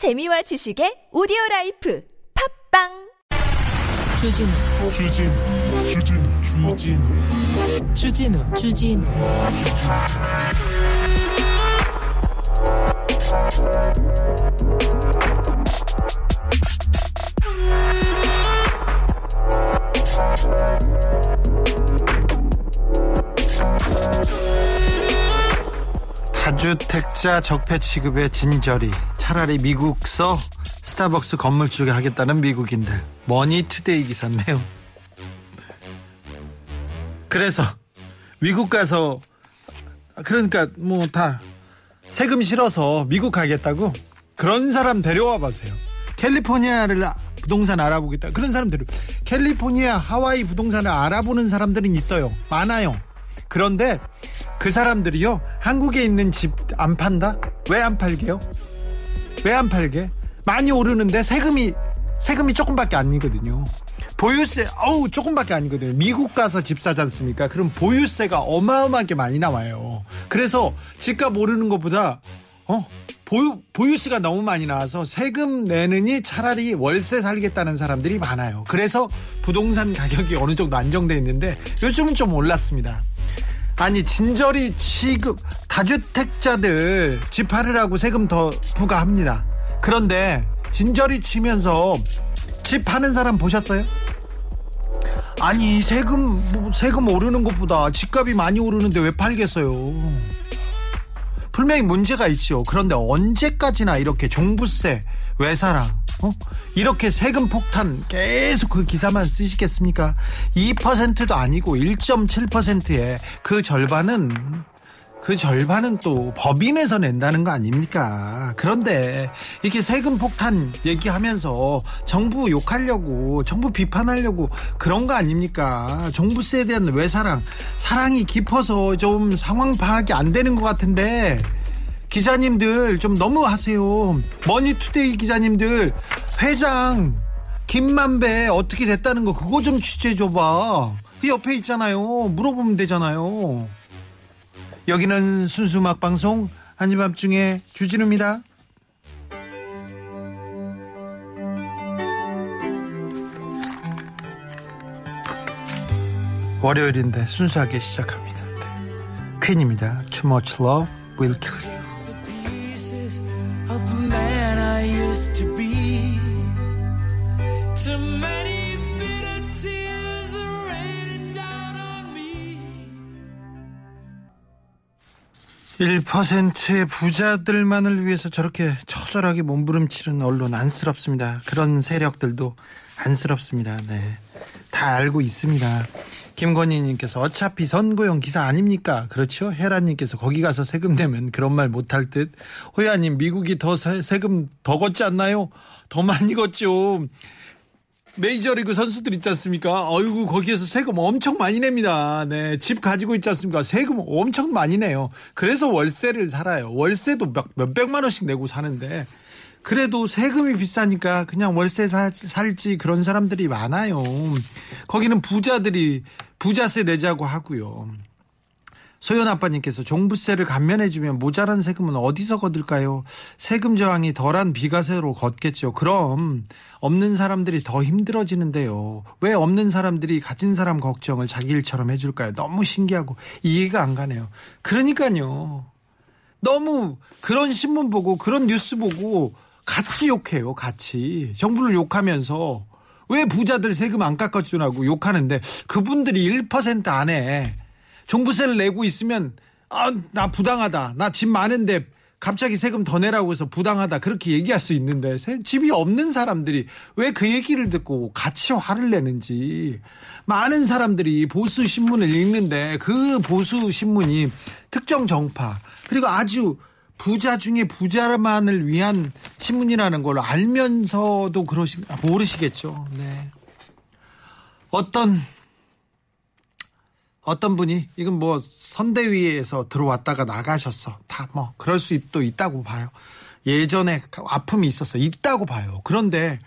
재미와 지식의 오디오 라이프. 팝빵! 주진우. 주진우. 주진우. 주진우. 주진우. 주진우. 다주택자 적폐 취급에 진저리 차라리 미국서 스타벅스 건물주 하겠다는 미국인들. 머니투데이 기사인데요. 그래서 미국 가서 그러니까 뭐 다 세금 싫어서 미국 가겠다고 그런 사람 데려와 보세요. 캘리포니아를 부동산 알아보겠다. 그런 사람 데려 캘리포니아 하와이 부동산을 알아보는 사람들은 있어요. 많아요. 그런데 그 사람들이요. 한국에 있는 집 안 판다? 왜 안 팔게요? 왜 안 팔게? 많이 오르는데 세금이 세금이 조금밖에 아니거든요. 보유세 어우 조금밖에 아니거든요. 미국 가서 집 사지 않습니까? 그럼 보유세가 어마어마하게 많이 나와요. 그래서 집값 오르는 것보다 어 보유 보유세가 너무 많이 나와서 세금 내느니 차라리 월세 살겠다는 사람들이 많아요. 그래서 부동산 가격이 어느 정도 안정돼 있는데 요즘은 좀 올랐습니다. 아니 진저리 취급 다주택자들 집 팔으라고 세금 더 부과합니다. 그런데 진저리 치면서 집 파는 사람 보셨어요? 아니 세금 뭐 세금 오르는 것보다 집값이 많이 오르는데 왜 팔겠어요? 분명히 문제가 있죠. 그런데 언제까지나 이렇게 종부세, 외사랑, 어? 이렇게 세금 폭탄 계속 그 기사만 쓰시겠습니까? 2%도 아니고 1.7%에 그 절반은 그 절반은 또 법인에서 낸다는 거 아닙니까? 그런데 이렇게 세금 폭탄 얘기하면서 정부 욕하려고 정부 비판하려고 그런 거 아닙니까? 정부세에 대한 외사랑 사랑이 깊어서 좀 상황 파악이 안 되는 것 같은데 기자님들 좀 너무 하세요. 머니투데이 기자님들 회장 김만배 어떻게 됐다는 거 그거 좀 취재해 줘봐. 그 옆에 있잖아요. 물어보면 되잖아요. 여기는 순수 음악 방송 아닌 밤중에 주진우입니다. 월요일인데 순수하게 시작합니다. 퀸입니다. Too much love will kill you. Pieces of the man I used to be. Too many bitter tears are raining down on me. 1%의 부자들만을 위해서 저렇게 처절하게 몸부림치는 언론 안쓰럽습니다. 그런 세력들도 안쓰럽습니다. 네. 다 알고 있습니다. 김건희님께서 어차피 선거용 기사 아닙니까? 그렇죠? 헤라님께서 거기 가서 세금 내면 그런 말 못할 듯. 호야님 미국이 더 세, 세금 더 걷지 않나요? 더 많이 걷죠. 메이저리그 선수들 있지 않습니까? 어이구 거기에서 세금 엄청 많이 냅니다. 네, 집 가지고 있지 않습니까? 세금 엄청 많이 내요. 그래서 월세를 살아요. 월세도 몇, 몇백만 원씩 내고 사는데 그래도 세금이 비싸니까 그냥 월세 사, 살지 그런 사람들이 많아요. 거기는 부자들이 부자세 내자고 하고요. 소연 아빠님께서 종부세를 감면해주면 모자란 세금은 어디서 거둘까요? 세금 저항이 덜한 비과세로 걷겠죠. 그럼 없는 사람들이 더 힘들어지는데요. 왜 없는 사람들이 가진 사람 걱정을 자기 일처럼 해줄까요? 너무 신기하고 이해가 안 가네요. 그러니까요. 너무 그런 신문 보고 그런 뉴스 보고 같이 욕해요. 같이 정부를 욕하면서 왜 부자들 세금 안 깎아주라고 욕하는데 그분들이 1% 안에 종부세를 내고 있으면 아, 나 부당하다. 나 집 많은데 갑자기 세금 더 내라고 해서 부당하다. 그렇게 얘기할 수 있는데 세- 집이 없는 사람들이 왜 그 얘기를 듣고 같이 화를 내는지 많은 사람들이 보수 신문을 읽는데 그 보수 신문이 특정 정파 그리고 아주 부자 중에 부자만을 위한 신문이라는 걸 알면서도 그러시 모르시겠죠. 네. 어떤 어떤 분이 이건 뭐 선대위에서 들어왔다가 나가셨어. 다 뭐 그럴 수도 있다고 봐요. 예전에 아픔이 있었어. 있다고 봐요. 그런데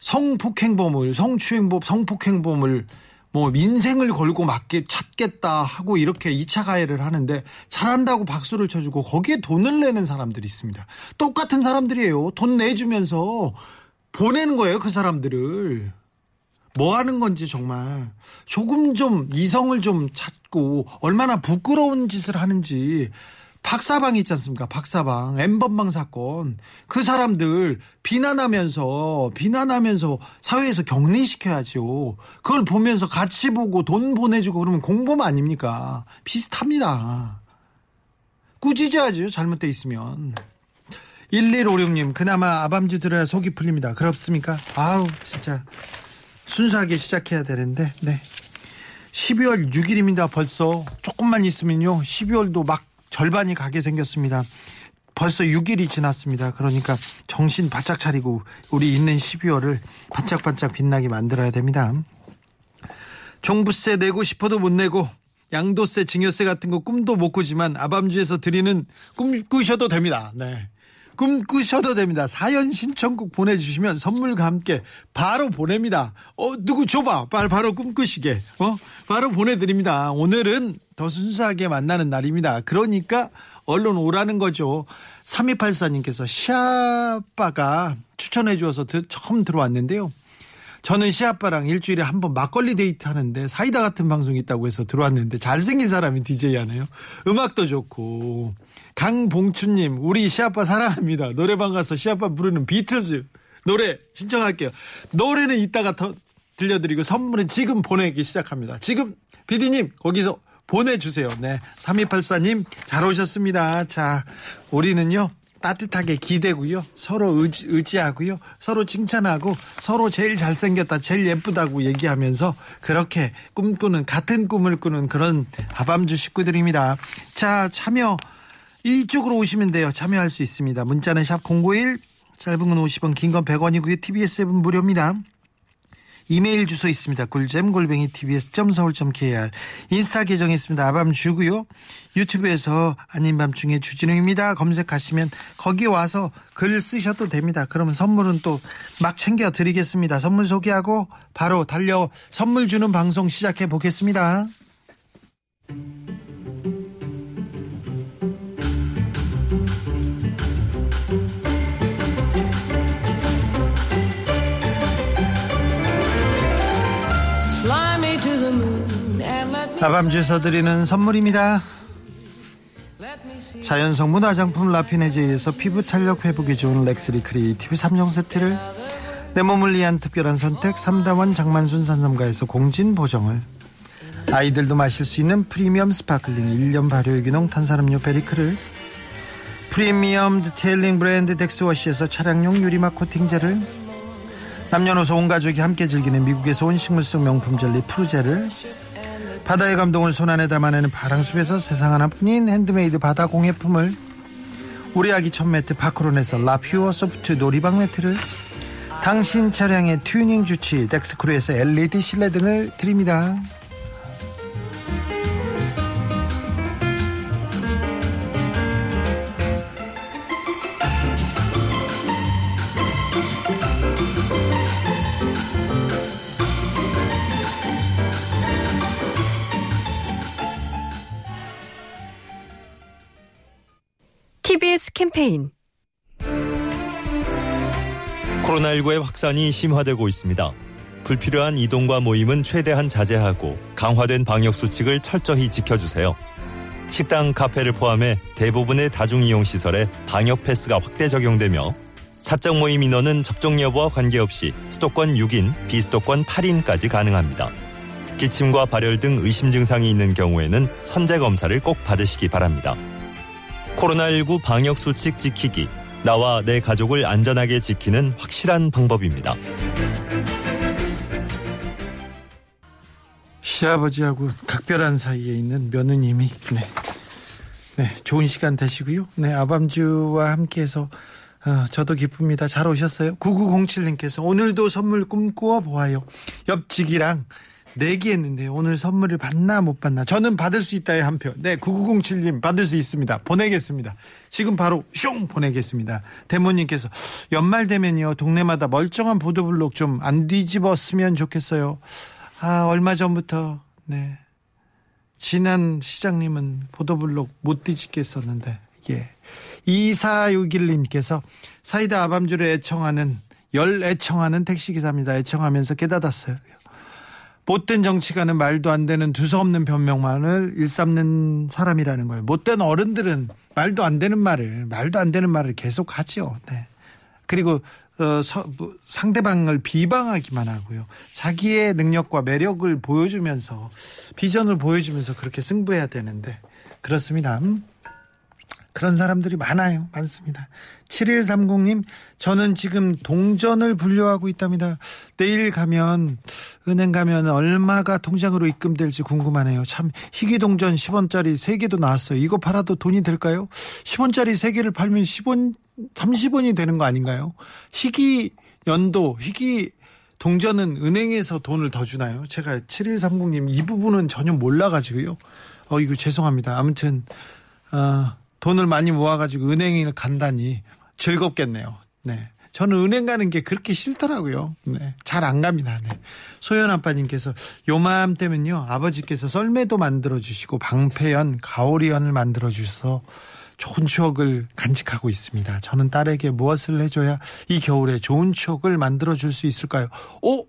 성폭행범을 성추행범 성폭행범을 뭐 인생을 걸고 맞게 찾겠다 하고 이렇게 2차 가해를 하는데 잘한다고 박수를 쳐주고 거기에 돈을 내는 사람들이 있습니다. 똑같은 사람들이에요. 돈 내주면서 보내는 거예요, 그 사람들을. 뭐 하는 건지 정말 조금 좀 이성을 좀 찾고 얼마나 부끄러운 짓을 하는지 박사방 있지 않습니까? 박사방 엠번방 사건 그 사람들 비난하면서 비난하면서 사회에서 격리시켜야죠. 그걸 보면서 같이 보고 돈 보내주고 그러면 공범 아닙니까? 비슷합니다. 꾸짖어야죠. 잘못돼 있으면. 1156님 그나마 아밤주 들어야 속이 풀립니다. 그렇습니까? 아우 진짜 순수하게 시작해야 되는데 네. 12월 6일입니다. 벌써 조금만 있으면요. 12월도 막 절반이 가게 생겼습니다. 벌써 6일이 지났습니다. 그러니까 정신 바짝 차리고 우리 있는 12월을 반짝반짝 빛나게 만들어야 됩니다. 종부세 내고 싶어도 못 내고 양도세, 증여세 같은 거 꿈도 못 꾸지만 아밤주에서 드리는 꿈 꾸셔도 됩니다. 네. 꿈 꾸셔도 됩니다. 사연 신청곡 보내주시면 선물과 함께 바로 보냅니다. 어, 누구 줘봐. 바로, 바로 꿈꾸시게. 어? 바로 보내드립니다. 오늘은 더 순수하게 만나는 날입니다. 그러니까 얼른 오라는 거죠. 3284님께서 시아빠가 추천해 주어서 드- 처음 들어왔는데요. 저는 시아빠랑 일주일에 한 번 막걸리 데이트 하는데 사이다 같은 방송이 있다고 해서 들어왔는데 잘생긴 사람이 DJ 하네요. 음악도 좋고. 강봉춘님, 우리 시아빠 사랑합니다. 노래방 가서 시아빠 부르는 비트즈 노래 신청할게요. 노래는 이따가 더 들려드리고 선물은 지금 보내기 시작합니다. 지금 피디님 거기서 보내주세요. 네. 3284님 잘 오셨습니다. 자, 우리는요. 따뜻하게 기대고요. 서로 의지, 의지하고요. 서로 칭찬하고 서로 제일 잘생겼다, 제일 예쁘다고 얘기하면서 그렇게 꿈꾸는 같은 꿈을 꾸는 그런 아밤주 식구들입니다. 자, 참여 이쪽으로 오시면 돼요. 참여할 수 있습니다. 문자는 샵 091, 짧은 건 50원, 긴 건 100원이고요. TBS 앱은 무료입니다. 이메일 주소 있습니다. 꿀잼 골뱅이 tbs.서울.kr 인스타 계정 있습니다. 아밤 주고요. 유튜브에서 아닌 밤중에 주진우입니다. 검색하시면 거기 와서 글 쓰셔도 됩니다. 그러면 선물은 또 막 챙겨 드리겠습니다. 선물 소개하고 바로 달려 선물 주는 방송 시작해 보겠습니다. Me, 아밤주에서 드리는 선물입니다. let me see. 자연 성분 화장품 라피네제이에서 피부 탄력 회복에 좋은 렉스리 크리에이티브 3종 세트를 내 몸을 위한 특별한 선택 삼다원 장만순 산삼가에서 공진 보정을 아이들도 마실 수 있는 프리미엄 sparkling 1년 발효 유기농 탄산음료 베리크를 프리미엄 detailing 브랜드 덱스워시에서 차량용 유리막 코팅제를 남녀노소 온 가족이 함께 즐기는 미국에서 온 식물성 명품 젤리 푸르제를 바다의 감동을 손안에 담아내는 바랑숲에서 세상 하나뿐인 핸드메이드 바다 공예품을 우리 아기 첫 매트 파크론에서 라퓨어 소프트 놀이방 매트를 당신 차량의 튜닝 주치의 덱스크루에서 LED 실내 등을 드립니다. 캠페인 코로나19의 확산이 심화되고 있습니다. 불필요한 이동과 모임은 최대한 자제하고 강화된 방역 수칙을 철저히 지켜주세요. 식당, 카페를 포함해 대부분의 다중이용 시설에 방역 패스가 확대 적용되며 사적 모임 인원은 접종 여부와 관계없이 수도권 6인, 비수도권 8인까지 가능합니다. 기침과 발열 등 의심 증상이 있는 경우에는 선제 검사를 꼭 받으시기 바랍니다. 코로나19 방역 수칙 지키기. 나와 내 가족을 안전하게 지키는 확실한 방법입니다. 시아버지하고 각별한 사이에 있는 며느님이 네. 네, 좋은 시간 되시고요. 네, 아밤주와 함께해서 어, 저도 기쁩니다. 잘 오셨어요. 9907님께서 오늘도 선물 꿈꾸어 보아요. 옆집이랑 내기했는데 오늘 선물을 받나 못 받나 저는 받을 수 있다의 한 표. 네, 9907님 받을 수 있습니다. 보내겠습니다. 지금 바로 숑 보내겠습니다. 대모님께서 연말 되면요 동네마다 멀쩡한 보도블록 좀 안 뒤집었으면 좋겠어요. 아, 얼마 전부터, 네. 지난 시장님은 보도블록 못 뒤집겠었는데, 예. 2461님께서 사이다 아밤주를 애청하는, 열 애청하는 택시기사입니다. 애청하면서 깨닫았어요. 못된 정치가는 말도 안 되는 두서없는 변명만을 일삼는 사람이라는 거예요. 못된 어른들은 말도 안 되는 말을, 말도 안 되는 말을 계속 하죠. 네. 그리고 어, 서, 뭐, 상대방을 비방하기만 하고요. 자기의 능력과 매력을 보여주면서 비전을 보여주면서 그렇게 승부해야 되는데 그렇습니다. 음? 그런 사람들이 많아요. 많습니다. 7130님, 저는 지금 동전을 분류하고 있답니다. 내일 가면, 은행 가면 얼마가 통장으로 입금될지 궁금하네요. 참, 희귀동전 10원짜리 3개도 나왔어요. 이거 팔아도 돈이 될까요? 10원짜리 3개를 팔면 10원, 30원이 되는 거 아닌가요? 희귀 연도, 희귀 동전은 은행에서 돈을 더 주나요? 제가 7130님 이 부분은 전혀 몰라가지고요. 어, 이거 죄송합니다. 아무튼, 어, 돈을 많이 모아가지고 은행에 간다니 즐겁겠네요. 네. 저는 은행 가는 게 그렇게 싫더라고요. 네. 잘 안 갑니다. 네. 소연 아빠님께서 요맘때면요. 아버지께서 썰매도 만들어 주시고 방패연, 가오리연을 만들어 주셔서 좋은 추억을 간직하고 있습니다. 저는 딸에게 무엇을 해줘야 이 겨울에 좋은 추억을 만들어 줄 수 있을까요? 오!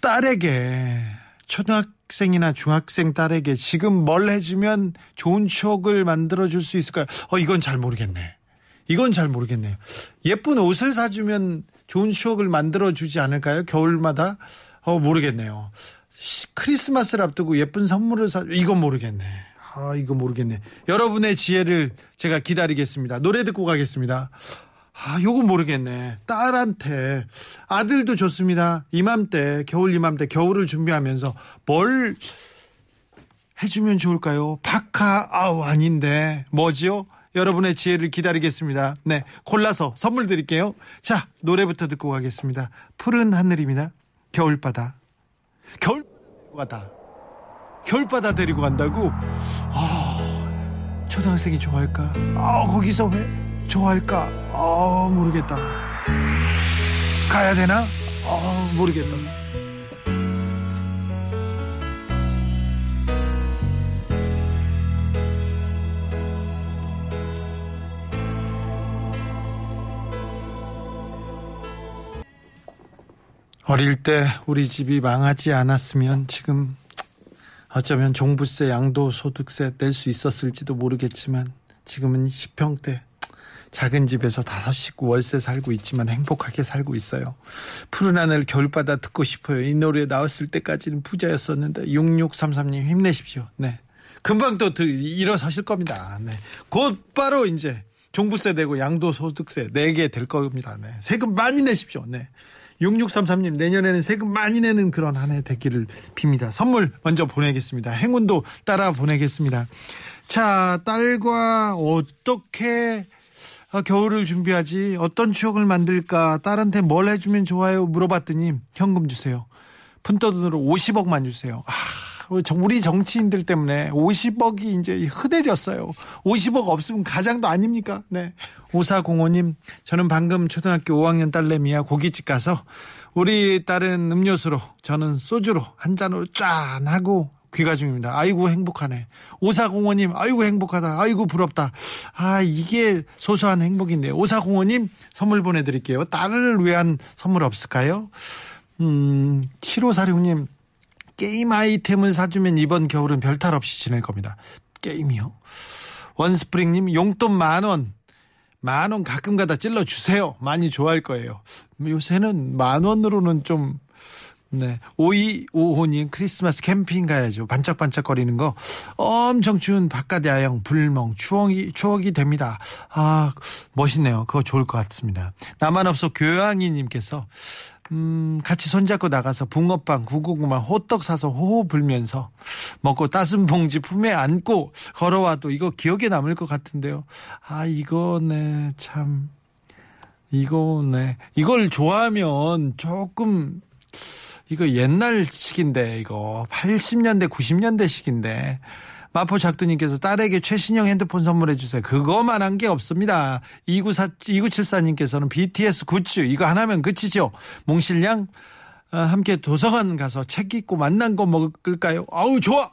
딸에게 초등학생이나 중학생 딸에게 지금 뭘 해주면 좋은 추억을 만들어 줄 수 있을까요? 어, 이건 잘 모르겠네. 이건 잘 모르겠네요. 예쁜 옷을 사주면 좋은 추억을 만들어 주지 않을까요? 겨울마다? 어, 모르겠네요. 시- 크리스마스를 앞두고 예쁜 선물을 사, 이건 모르겠네. 아, 이거 모르겠네. 여러분의 지혜를 제가 기다리겠습니다. 노래 듣고 가겠습니다. 아, 요건 모르겠네. 딸한테 아들도 좋습니다. 이맘때 겨울 이맘때 겨울을 준비하면서 뭘 해주면 좋을까요? 박하 아우 아닌데 뭐지요? 여러분의 지혜를 기다리겠습니다. 네, 골라서 선물 드릴게요. 자, 노래부터 듣고 가겠습니다. 푸른 하늘입니다. 겨울바다. 겨울바다. 겨울바다 데리고 간다고? 아, 초등학생이 좋아할까? 아, 거기서 왜 좋아할까? 아, 모르겠다. 가야 되나? 아, 모르겠다. 어릴 때 우리 집이 망하지 않았으면 지금 어쩌면 종부세, 양도소득세 낼 수 있었을지도 모르겠지만 지금은 10평대 작은 집에서 다섯 식구 월세 살고 있지만 행복하게 살고 있어요. 푸른 하늘 겨울바다 듣고 싶어요. 이 노래 나왔을 때까지는 부자였었는데 6633님 힘내십시오. 네. 금방 또 드- 일어서실 겁니다. 네. 곧바로 이제 종부세 내고 양도소득세 내게 될 겁니다. 네. 세금 많이 내십시오. 네. 6633님 내년에는 세금 많이 내는 그런 한 해 되기를 빕니다. 선물 먼저 보내겠습니다. 행운도 따라 보내겠습니다. 자, 딸과 어떻게 어, 겨울을 준비하지 어떤 추억을 만들까 딸한테 뭘 해주면 좋아요 물어봤더니 현금 주세요. 푼돈으로 50억만 주세요. 아, 우리 정치인들 때문에 50억이 이제 흔해졌어요. 50억 없으면 가장도 아닙니까? 네. 5405님, 저는 방금 초등학교 5학년 딸내미야 고깃집 가서 우리 딸은 음료수로, 저는 소주로 한 잔으로 짠 하고 귀가 중입니다. 아이고 행복하네. 5405님, 아이고 행복하다. 아이고 부럽다. 아, 이게 소소한 행복인데. 5405님 선물 보내드릴게요. 딸을 위한 선물 없을까요? 음, 7546님, 게임 아이템을 사주면 이번 겨울은 별탈 없이 지낼 겁니다. 게임이요? 원스프링님, 용돈 만 원. 만 원 가끔 가다 찔러 주세요. 많이 좋아할 거예요. 요새는 만 원으로는 좀, 네. 5255님, 크리스마스 캠핑 가야죠. 반짝반짝거리는 거. 엄청 추운 바깥 야영, 불멍, 추억이, 추억이 됩니다. 아, 멋있네요. 그거 좋을 것 같습니다. 나만 없어 교양이님께서 음, 같이 손잡고 나가서 붕어빵, 구고구마, 호떡 사서 호호 불면서 먹고 따순 봉지 품에 안고 걸어와도 이거 기억에 남을 것 같은데요. 아, 이거네, 참. 이거네. 이걸 좋아하면 조금, 이거 옛날 식인데, 이거. 80년대, 90년대 식인데. 마포 작두님께서 딸에게 최신형 핸드폰 선물해 주세요. 그거만 한 게 없습니다. 294, 2974님께서는 BTS 굿즈 이거 하나면 끝이죠. 몽실양 아, 함께 도서관 가서 책 읽고 만난 거 먹을까요? 아우 좋아.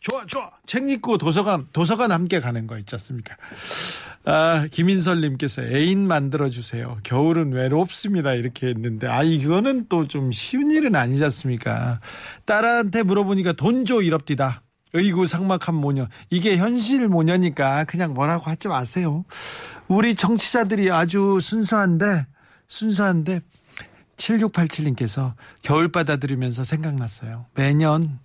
좋아 좋아. 책 읽고 도서관 도서관 함께 가는 거 있지 않습니까? 아, 김인설님께서 애인 만들어 주세요. 겨울은 외롭습니다. 이렇게 했는데 아 이거는 또 좀 쉬운 일은 아니지 않습니까? 딸한테 물어보니까 돈 줘 이럽디다. 의구 상막한 모녀. 이게 현실 모녀니까 그냥 뭐라고 하지 마세요. 우리 정치자들이 아주 순수한데 순수한데 7687님께서 겨울 바다 들으면서 생각났어요. 매년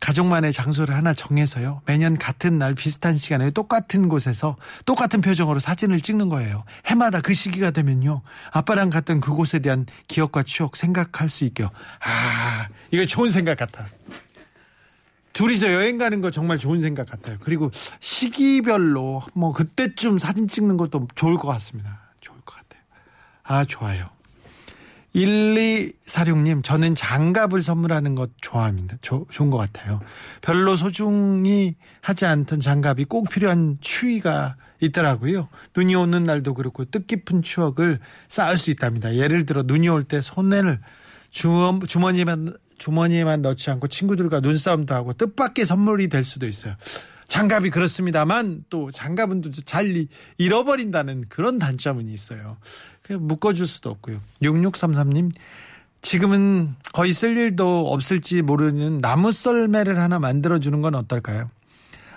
가족만의 장소를 하나 정해서요. 매년 같은 날 비슷한 시간에 똑같은 곳에서 똑같은 표정으로 사진을 찍는 거예요. 해마다 그 시기가 되면요. 아빠랑 갔던 그곳에 대한 기억과 추억 생각할 수 있게요. 아, 이거 좋은 생각 같아. 둘이서 여행 가는 거 정말 좋은 생각 같아요. 그리고 시기별로 뭐 그때쯤 사진 찍는 것도 좋을 것 같습니다. 좋을 것 같아요. 아, 좋아요. 1246님, 저는 장갑을 선물하는 것 좋아합니다. 조, 좋은 것 같아요. 별로 소중히 하지 않던 장갑이 꼭 필요한 추위가 있더라고요. 눈이 오는 날도 그렇고 뜻깊은 추억을 쌓을 수 있답니다. 예를 들어 눈이 올 때 손을 주머, 주머니에만, 주머니에만 넣지 않고 친구들과 눈싸움도 하고 뜻밖의 선물이 될 수도 있어요. 장갑이 그렇습니다만 또 장갑은 또 잘 잃어버린다는 그런 단점은 있어요. 묶어줄 수도 없고요. 6633님 지금은 거의 쓸 일도 없을지 모르는 나무 썰매를 하나 만들어주는 건 어떨까요?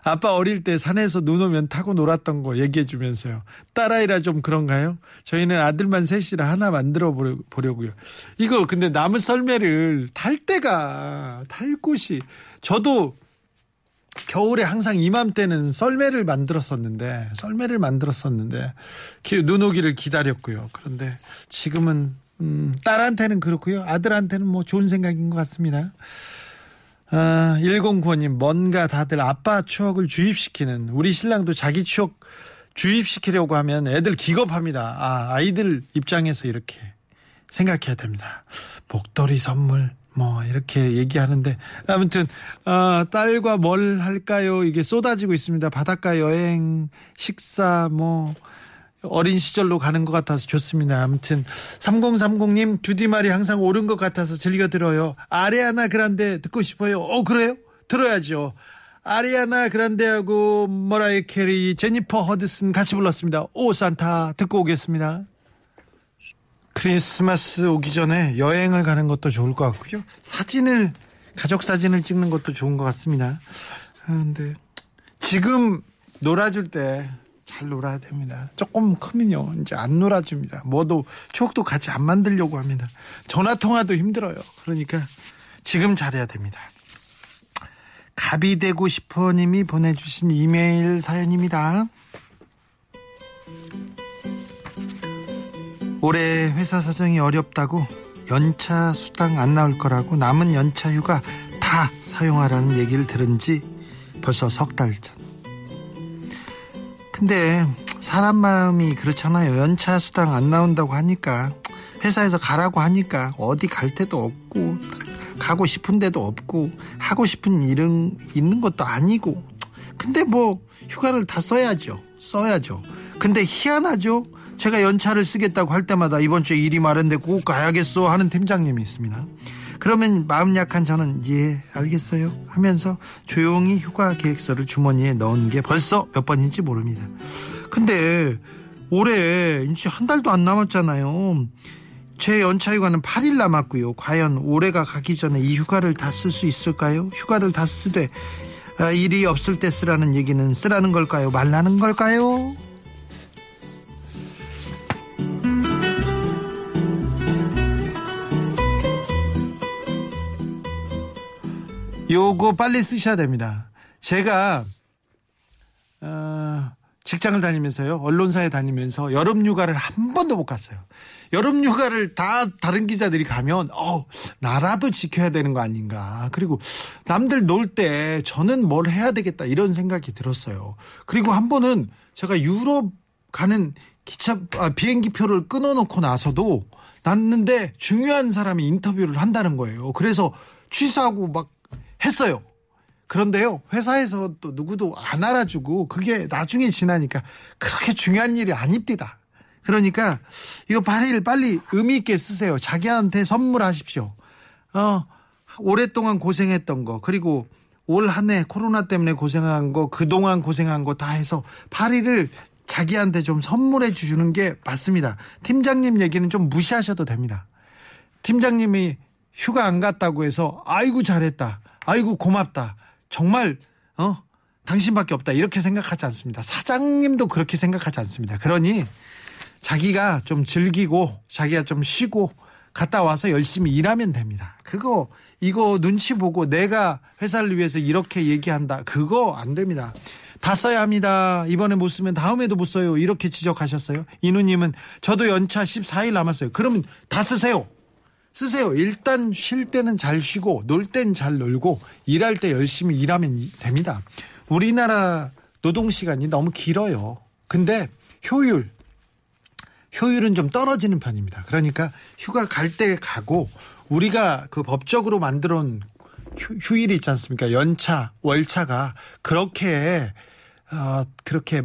아빠 어릴 때 산에서 눈 오면 타고 놀았던 거 얘기해 주면서요. 딸아이라 좀 그런가요? 저희는 아들만 셋이라 하나 만들어 보려고요. 이거 근데 나무 썰매를 탈 때가 탈 곳이 저도 겨울에 항상 이맘때는 썰매를 만들었었는데 썰매를 만들었었는데 눈 오기를 기다렸고요. 그런데 지금은 음, 딸한테는 그렇고요. 아들한테는 뭐 좋은 생각인 것 같습니다. 아, 1095님, 뭔가 다들 아빠 추억을 주입시키는 우리 신랑도 자기 추억 주입시키려고 하면 애들 기겁합니다. 아, 아이들 입장에서 이렇게 생각해야 됩니다. 목도리 선물, 뭐 이렇게 얘기하는데 아무튼 어, 딸과 뭘 할까요? 이게 쏟아지고 있습니다. 바닷가 여행, 식사 뭐 어린 시절로 가는 것 같아서 좋습니다. 아무튼 3030님 주디 말이 항상 옳은 것 같아서 즐겨 들어요. 아리아나 그란데 듣고 싶어요. 어 그래요? 들어야죠. 아리아나 그란데하고 머라이 캐리, 제니퍼 허드슨 같이 불렀습니다. Oh Santa 듣고 오겠습니다. 크리스마스 오기 전에 여행을 가는 것도 좋을 것 같고요. 사진을 가족 사진을 찍는 것도 좋은 것 같습니다. 그런데 지금 놀아줄 때 잘 놀아야 됩니다. 조금 크면요 이제 안 놀아줍니다. 뭐도 추억도 같이 안 만들려고 합니다. 전화 통화도 힘들어요. 그러니까 지금 잘해야 됩니다. 갑이 되고 싶어님이 보내주신 이메일 사연입니다. 올해 회사 사정이 어렵다고 연차 수당 안 나올 거라고 남은 연차 휴가 다 사용하라는 얘기를 들은 지 벌써 석 달 전. 근데 사람 마음이 그렇잖아요. 연차 수당 안 나온다고 하니까 회사에서 가라고 하니까 어디 갈 데도 없고 가고 싶은 데도 없고 하고 싶은 일은 있는 것도 아니고 근데 뭐 휴가를 다 써야죠. 써야죠. 근데 희한하죠. 제가 연차를 쓰겠다고 할 때마다 이번 주에 일이 마련돼 꼭 가야겠어 하는 팀장님이 있습니다. 그러면 마음 약한 저는 예 알겠어요 하면서 조용히 휴가 계획서를 주머니에 넣은 게 벌써 몇 번인지 모릅니다. 근데 올해 이제 한 달도 안 남았잖아요. 제 연차 휴가는 8일 남았고요. 과연 올해가 가기 전에 이 휴가를 다 쓸 수 있을까요? 휴가를 다 쓰되 아, 일이 없을 때 쓰라는 얘기는 쓰라는 걸까요? 말라는 걸까요? 요거 빨리 쓰셔야 됩니다. 제가 어, 직장을 다니면서요, 언론사에 다니면서 여름 휴가를 한 번도 못 갔어요. 여름 휴가를 다 다른 기자들이 가면 어 나라도 지켜야 되는 거 아닌가. 그리고 남들 놀 때 저는 뭘 해야 되겠다 이런 생각이 들었어요. 그리고 한 번은 제가 유럽 가는 기차 아, 비행기 표를 끊어놓고 나서도 났는데 중요한 사람이 인터뷰를 한다는 거예요. 그래서 취소하고 막 했어요. 그런데요, 회사에서 또 누구도 안 알아주고 그게 나중에 지나니까 그렇게 중요한 일이 아닙니다. 그러니까 이거 빨리 빨리 의미 있게 쓰세요. 자기한테 선물하십시오. 어, 오랫동안 고생했던 거, 그리고 올 한 해 코로나 때문에 고생한 거, 그동안 고생한 거 다 해서 파리를 자기한테 좀 선물해 주는 게 맞습니다. 팀장님 얘기는 좀 무시하셔도 됩니다. 팀장님이 휴가 안 갔다고 해서 아이고 잘했다. 아이고 고맙다. 정말 어 당신밖에 없다. 이렇게 생각하지 않습니다. 사장님도 그렇게 생각하지 않습니다. 그러니 자기가 좀 즐기고 자기가 좀 쉬고 갔다 와서 열심히 일하면 됩니다. 그거 이거 눈치 보고 내가 회사를 위해서 이렇게 얘기한다. 그거 안 됩니다. 다 써야 합니다. 이번에 못 쓰면 다음에도 못 써요. 이렇게 지적하셨어요. 이누님은 저도 연차 14일 남았어요. 그러면 다 쓰세요. 쓰세요. 일단 쉴 때는 잘 쉬고 놀 땐 잘 놀고 일할 때 열심히 일하면 됩니다. 우리나라 노동 시간이 너무 길어요. 근데 효율 효율은 좀 떨어지는 편입니다. 그러니까 휴가 갈 때 가고 우리가 그 법적으로 만들어 온 휴- 휴일이 있지 않습니까? 연차, 월차가 그렇게 어, 그렇게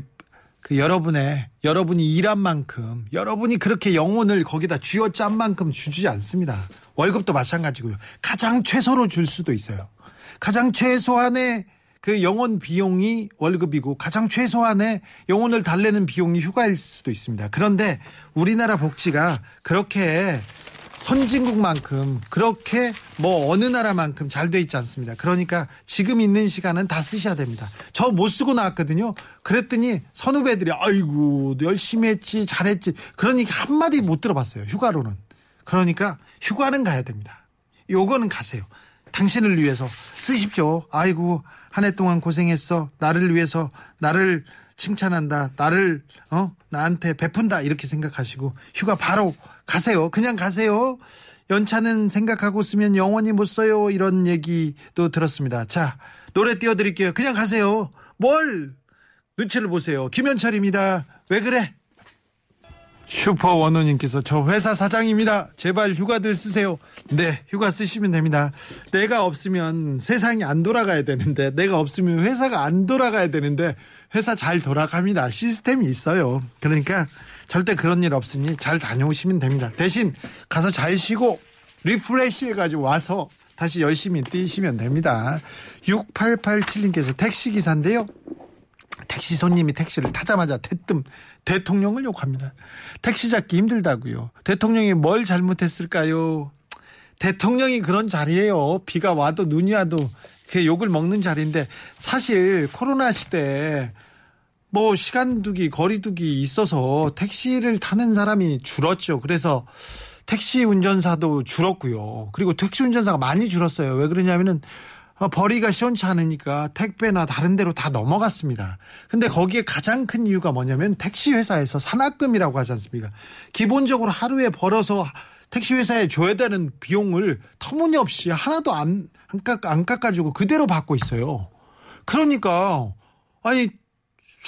그 여러분의 여러분이 일한 만큼 여러분이 그렇게 영혼을 거기다 쥐어짠 만큼 주지 않습니다. 월급도 마찬가지고요. 가장 최소로 줄 수도 있어요. 가장 최소한의 그 영혼 비용이 월급이고 가장 최소한의 영혼을 달래는 비용이 휴가일 수도 있습니다. 그런데 우리나라 복지가 그렇게 선진국만큼 그렇게 뭐 어느 나라만큼 잘 돼 있지 않습니다. 그러니까 지금 있는 시간은 다 쓰셔야 됩니다. 저 못 쓰고 나왔거든요. 그랬더니 선후배들이 아이고 열심히 했지 잘했지 그러니까 한마디 못 들어봤어요. 휴가로는. 그러니까 휴가는 가야 됩니다. 요거는 가세요. 당신을 위해서 쓰십시오. 아이고 한 해 동안 고생했어. 나를 위해서 나를 칭찬한다. 나를 어 나한테 베푼다 이렇게 생각하시고 휴가 바로 가세요. 그냥 가세요. 연차는 생각하고 쓰면 영원히 못 써요. 이런 얘기도 들었습니다. 자 노래 띄워드릴게요. 그냥 가세요. 뭘 눈치를 보세요. 김현철입니다. 왜 그래? 슈퍼 원호님께서 저 회사 사장입니다. 제발 휴가들 쓰세요. 네, 휴가 쓰시면 됩니다. 내가 없으면 세상이 안 돌아가야 되는데, 내가 없으면 회사가 안 돌아가야 되는데, 회사 잘 돌아갑니다. 시스템이 있어요. 그러니까 절대 그런 일 없으니 잘 다녀오시면 됩니다. 대신 가서 잘 쉬고 refresh 해가지고 와서 다시 열심히 뛰시면 됩니다. 6887님께서 택시기사인데요. 택시 손님이 택시를 타자마자 대뜸 대통령을 욕합니다. 택시 잡기 힘들다고요. 대통령이 뭘 잘못했을까요? 대통령이 그런 자리예요. 비가 와도 눈이 와도 그 욕을 먹는 자리인데 사실 코로나 시대에 뭐 시간 두기 거리 두기 있어서 택시를 타는 사람이 줄었죠. 그래서 택시 운전사도 줄었고요. 그리고 택시 운전사가 많이 줄었어요. 왜 그러냐면은 어, 벌이가 시원치 않으니까 택배나 다른 데로 다 넘어갔습니다. 근데 거기에 가장 큰 이유가 뭐냐면 택시 회사에서 산학금이라고 하지 않습니까? 기본적으로 하루에 벌어서 택시 회사에 줘야 되는 비용을 터무니없이 하나도 안, 안, 깎, 안 깎아주고 그대로 받고 있어요. 그러니까, 아니,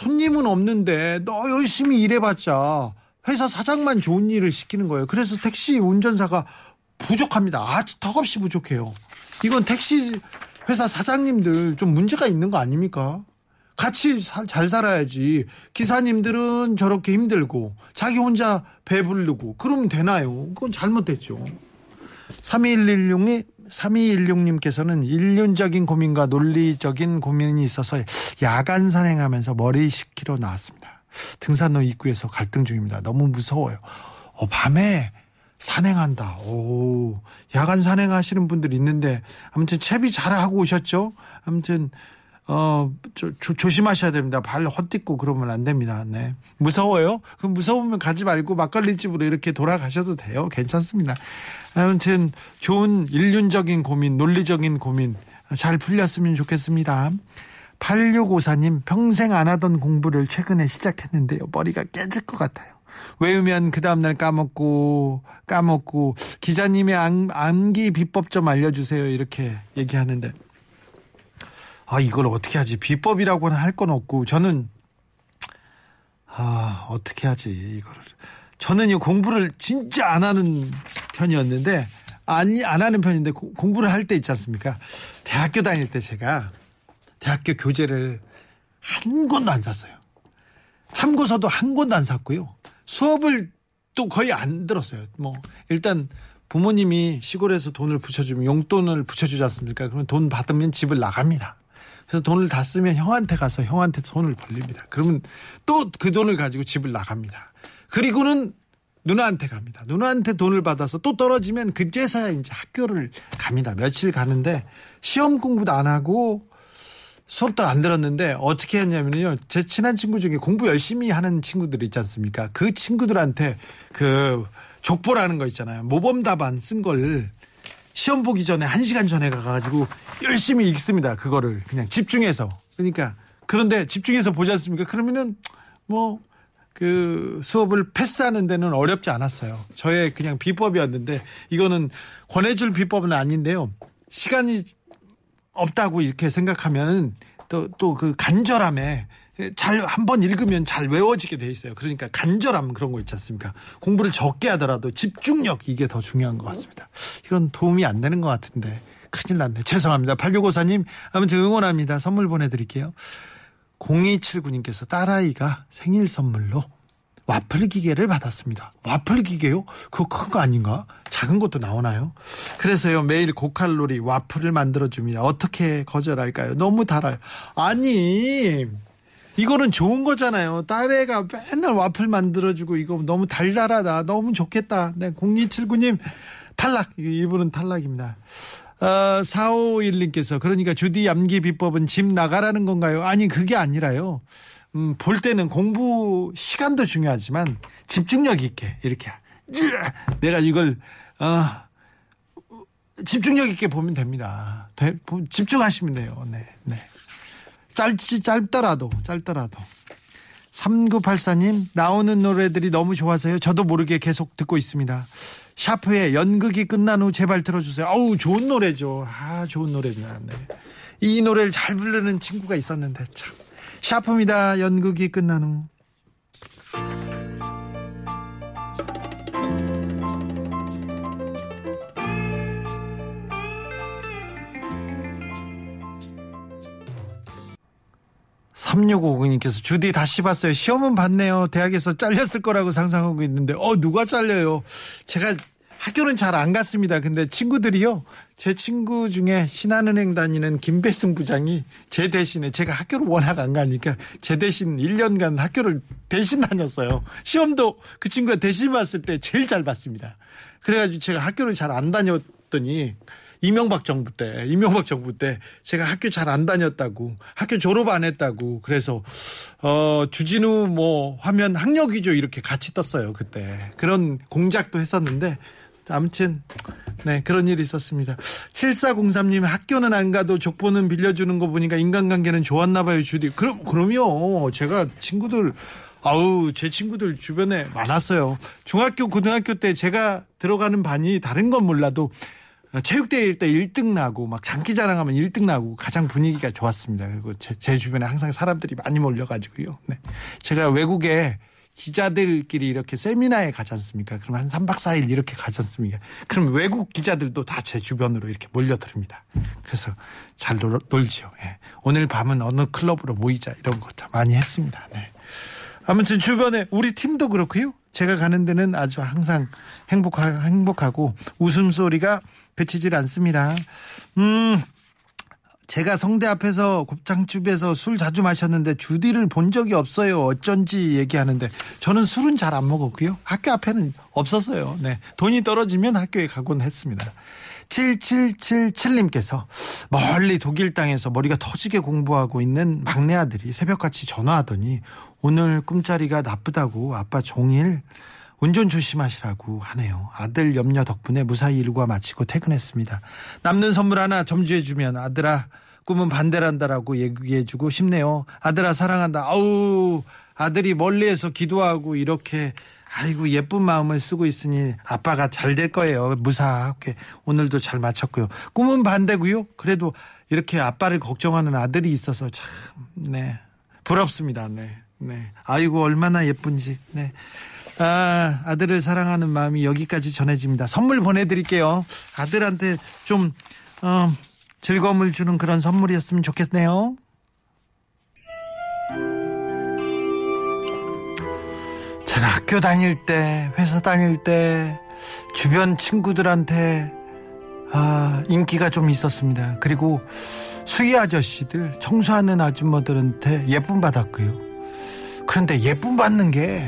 손님은 없는데 너 열심히 일해봤자 회사 사장만 좋은 일을 시키는 거예요. 그래서 택시 운전사가 부족합니다. 아주 턱없이 부족해요. 이건 택시 회사 사장님들 좀 문제가 있는 거 아닙니까? 같이 사- 잘 살아야지. 기사님들은 저렇게 힘들고 자기 혼자 배부르고 그러면 되나요? 그건 잘못됐죠. 3216님, 3216님께서는 일륜적인 고민과 논리적인 고민이 있어서 야간 산행하면서 머리 식히러 나왔습니다. 등산로 입구에서 갈등 중입니다. 너무 무서워요. 어, 밤에 산행한다. 오, 야간 산행하시는 분들 있는데 아무튼 채비 잘 하고 오셨죠? 아무튼 어, 조, 조, 조 심하셔야 됩니다. 발 헛딛고 그러면 안 됩니다. 네. 무서워요? 그럼 무서우면 가지 말고 막걸리 집으로 이렇게 돌아가셔도 돼요. 괜찮습니다. 아무튼 좋은 일륜적인 고민, 논리적인 고민 잘 풀렸으면 좋겠습니다. 8654님, 평생 안 하던 공부를 최근에 시작했는데요. 머리가 깨질 것 같아요. 외우면 그 다음날 까먹고, 까먹고, 기자님의 암, 암기 비법 좀 알려주세요. 이렇게 얘기하는데. 아, 이걸 어떻게 하지? 비법이라고는 할 건 없고, 저는, 아, 어떻게 하지, 이거를. 저는 이 공부를 진짜 안 하는 편이었는데, 아니, 안 하는 편인데, 고- 공부를 할 때 있지 않습니까? 대학교 다닐 때 제가 대학교 교재를 한 권도 안 샀어요. 참고서도 한 권도 안 샀고요. 수업을 또 거의 안 들었어요. 뭐, 일단, 부모님이 시골에서 돈을 붙여주면 용돈을 붙여주지 않습니까? 그러면 돈 받으면 집을 나갑니다. 그래서 돈을 다 쓰면 형한테 가서 형한테 돈을 벌립니다. 그러면 또 그 돈을 가지고 집을 나갑니다. 그리고는 누나한테 갑니다. 누나한테 돈을 받아서 또 떨어지면 그제서야 이제 학교를 갑니다. 며칠 가는데 시험 공부도 안 하고 수업도 안 들었는데 어떻게 했냐면요. 제 친한 친구 중에 공부 열심히 하는 친구들 있지 않습니까? 그 친구들한테 그 족보라는 거 있잖아요. 모범 답안 쓴 걸 시험 보기 전에 한 시간 전에 가가지고 열심히 읽습니다. 그거를 그냥 집중해서. 그러니까 그런데 집중해서 보지 않습니까? 그러면은 뭐 그 수업을 패스하는 데는 어렵지 않았어요. 저의 그냥 비법이었는데 이거는 권해줄 비법은 아닌데요. 시간이 없다고 이렇게 생각하면은 또 또 그 간절함에 잘 한번 읽으면 잘 외워지게 돼 있어요. 그러니까 간절함 그런 거 있지 않습니까? 공부를 적게 하더라도 집중력 이게 더 중요한 것 같습니다. 이건 도움이 안 되는 것 같은데 큰일 났네. 죄송합니다. 8654님 아무튼 응원합니다. 선물 보내드릴게요. 0279님께서 딸아이가 생일 선물로 와플 기계를 받았습니다. 와플 기계요? 그거 큰 거 아닌가? 작은 것도 나오나요? 그래서요, 매일 고칼로리 와플을 만들어줍니다. 어떻게 거절할까요? 너무 달아요. 아니, 이거는 좋은 거잖아요. 딸애가 맨날 와플 만들어주고 이거 너무 달달하다. 너무 좋겠다. 네, 0279님 탈락. 이분은 탈락입니다. 어, 4551님께서 그러니까 주디 얌기 비법은 집 나가라는 건가요? 아니, 그게 아니라요. 음, 볼 때는 공부 시간도 중요하지만 집중력 있게 이렇게 내가 이걸 어, 집중력 있게 보면 됩니다. 돼, 집중하시면 돼요. 네, 네. 짧지 짧더라도 짧더라도 3984님 나오는 노래들이 너무 좋아서요. 저도 모르게 계속 듣고 있습니다. 샤프의 연극이 끝난 후 제발 들어주세요. 어우 좋은 노래죠. 아 좋은 노래입니다. 네. 이 노래를 잘 부르는 친구가 있었는데 참. 샤프입니다. 연극이 끝난 후. 삼육오구님께서 주디 다시 봤어요. 시험은 봤네요. 대학에서 잘렸을 거라고 상상하고 있는데 어 누가 잘려요? 제가 학교는 잘 안 갔습니다. 근데 친구들이요. 제 친구 중에 신한은행 다니는 김배승 부장이 제 대신에 제가 학교를 워낙 안 가니까 제 대신 1년간 학교를 대신 다녔어요. 시험도 그 친구가 대신 봤을 때 제일 잘 봤습니다. 그래가지고 제가 학교를 잘 안 다녔더니 이명박 정부 때, 이명박 정부 때 제가 학교 잘 안 다녔다고, 학교 졸업 안 했다고, 그래서, 어, 주진우 뭐 화면 학력 위조 이렇게 같이 떴어요, 그때. 그런 공작도 했었는데, 아무튼 네 그런 일이 있었습니다. 7403님 학교는 안 가도 족보는 빌려주는 거 보니까 인간관계는 좋았나 봐요 주디. 그럼 그럼요. 제가 친구들 아우 제 친구들 주변에 많았어요. 중학교 고등학교 때 제가 들어가는 반이 다른 건 몰라도 체육대회 때 1등 나고 막 장기자랑하면 1등 나고 가장 분위기가 좋았습니다. 그리고 제, 제 주변에 항상 사람들이 많이 몰려가지고요. 네. 제가 외국에 기자들끼리 이렇게 세미나에 가지 않습니까? 그럼 한 3박 4일 이렇게 가지 않습니까? 그럼 외국 기자들도 다 제 주변으로 이렇게 몰려듭니다. 그래서 잘 놀, 놀지요. 예. 오늘 밤은 어느 클럽으로 모이자 이런 거 다 많이 했습니다. 네. 아무튼 주변에 우리 팀도 그렇고요. 제가 가는 데는 아주 항상 행복하, 행복하고 웃음소리가 그치질 않습니다. 음, 제가 성대 앞에서 곱창집에서 술 자주 마셨는데 주디를 본 적이 없어요. 어쩐지 얘기하는데 저는 술은 잘 안 먹었고요. 학교 앞에는 없었어요. 네. 돈이 떨어지면 학교에 가곤 했습니다. 7777님께서 멀리 독일 땅에서 머리가 터지게 공부하고 있는 막내 아들이 새벽같이 전화하더니 오늘 꿈자리가 나쁘다고 아빠 종일 운전 조심하시라고 하네요. 아들 염려 덕분에 무사히 일과 마치고 퇴근했습니다. 남는 선물 하나 점주해주면 아들아 꿈은 반대란다라고 얘기해주고 싶네요. 아들아 사랑한다. 아우 아들이 멀리에서 기도하고 이렇게 아이고 예쁜 마음을 쓰고 있으니 아빠가 잘 될 거예요. 무사하게 오늘도 잘 마쳤고요. 꿈은 반대고요. 그래도 이렇게 아빠를 걱정하는 아들이 있어서 참 네. 부럽습니다. 네. 네. 아이고 얼마나 예쁜지. 네. 아, 아들을 사랑하는 마음이 여기까지 전해집니다. 선물 보내드릴게요. 아들한테 좀, 어, 즐거움을 주는 그런 선물이었으면 좋겠네요. 제가 학교 다닐 때, 회사 다닐 때, 주변 친구들한테 아, 인기가 좀 있었습니다. 그리고 수희 아저씨들, 청소하는 아줌마들한테 예쁨 받았고요. 그런데 예쁨 받는 게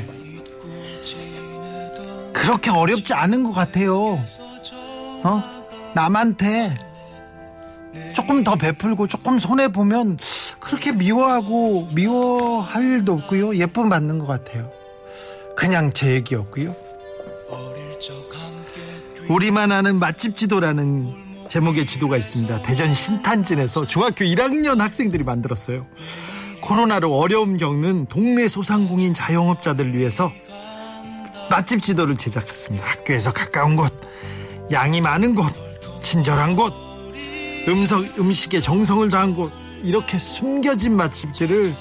그렇게 어렵지 않은 것 같아요. 어? 남한테 조금 더 베풀고 조금 손해 보면 그렇게 미워하고 미워할 일도 없고요. 예쁨 받는 것 같아요. 그냥 제 얘기였고요. 우리만 아는 맛집 지도라는 제목의 지도가 있습니다. 대전 신탄진에서 중학교 1학년 학생들이 만들었어요. 코로나로 어려움 겪는 동네 소상공인 자영업자들을 위해서 맛집 지도를 제작했습니다. 학교에서 가까운 곳, 양이 많은 곳, 친절한 곳, 음성, 음식에 정성을 다한 곳, 이렇게 숨겨진 맛집들을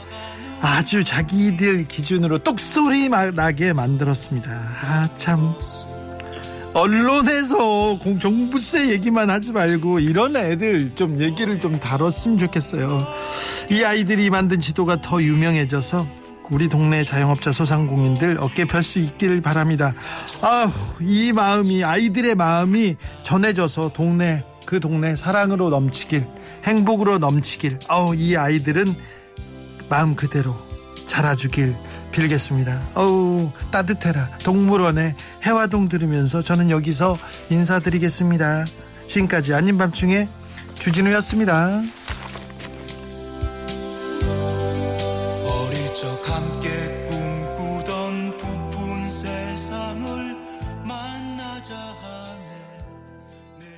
아주 자기들 기준으로 똑소리 나게 만들었습니다. 아, 참. 언론에서 공- 종부세 얘기만 하지 말고 이런 애들 좀 얘기를 좀 다뤘으면 좋겠어요. 이 아이들이 만든 지도가 더 유명해져서 우리 동네 자영업자 소상공인들 어깨 펼 수 있기를 바랍니다. 아우, 이 마음이 아이들의 마음이 전해져서 동네 그 동네 사랑으로 넘치길 행복으로 넘치길 아우 이 아이들은 마음 그대로 자라주길 빌겠습니다. 어우 따뜻해라 동물원의 해화동 들으면서 저는 여기서 인사드리겠습니다. 지금까지 아닌 밤중에 주진우였습니다.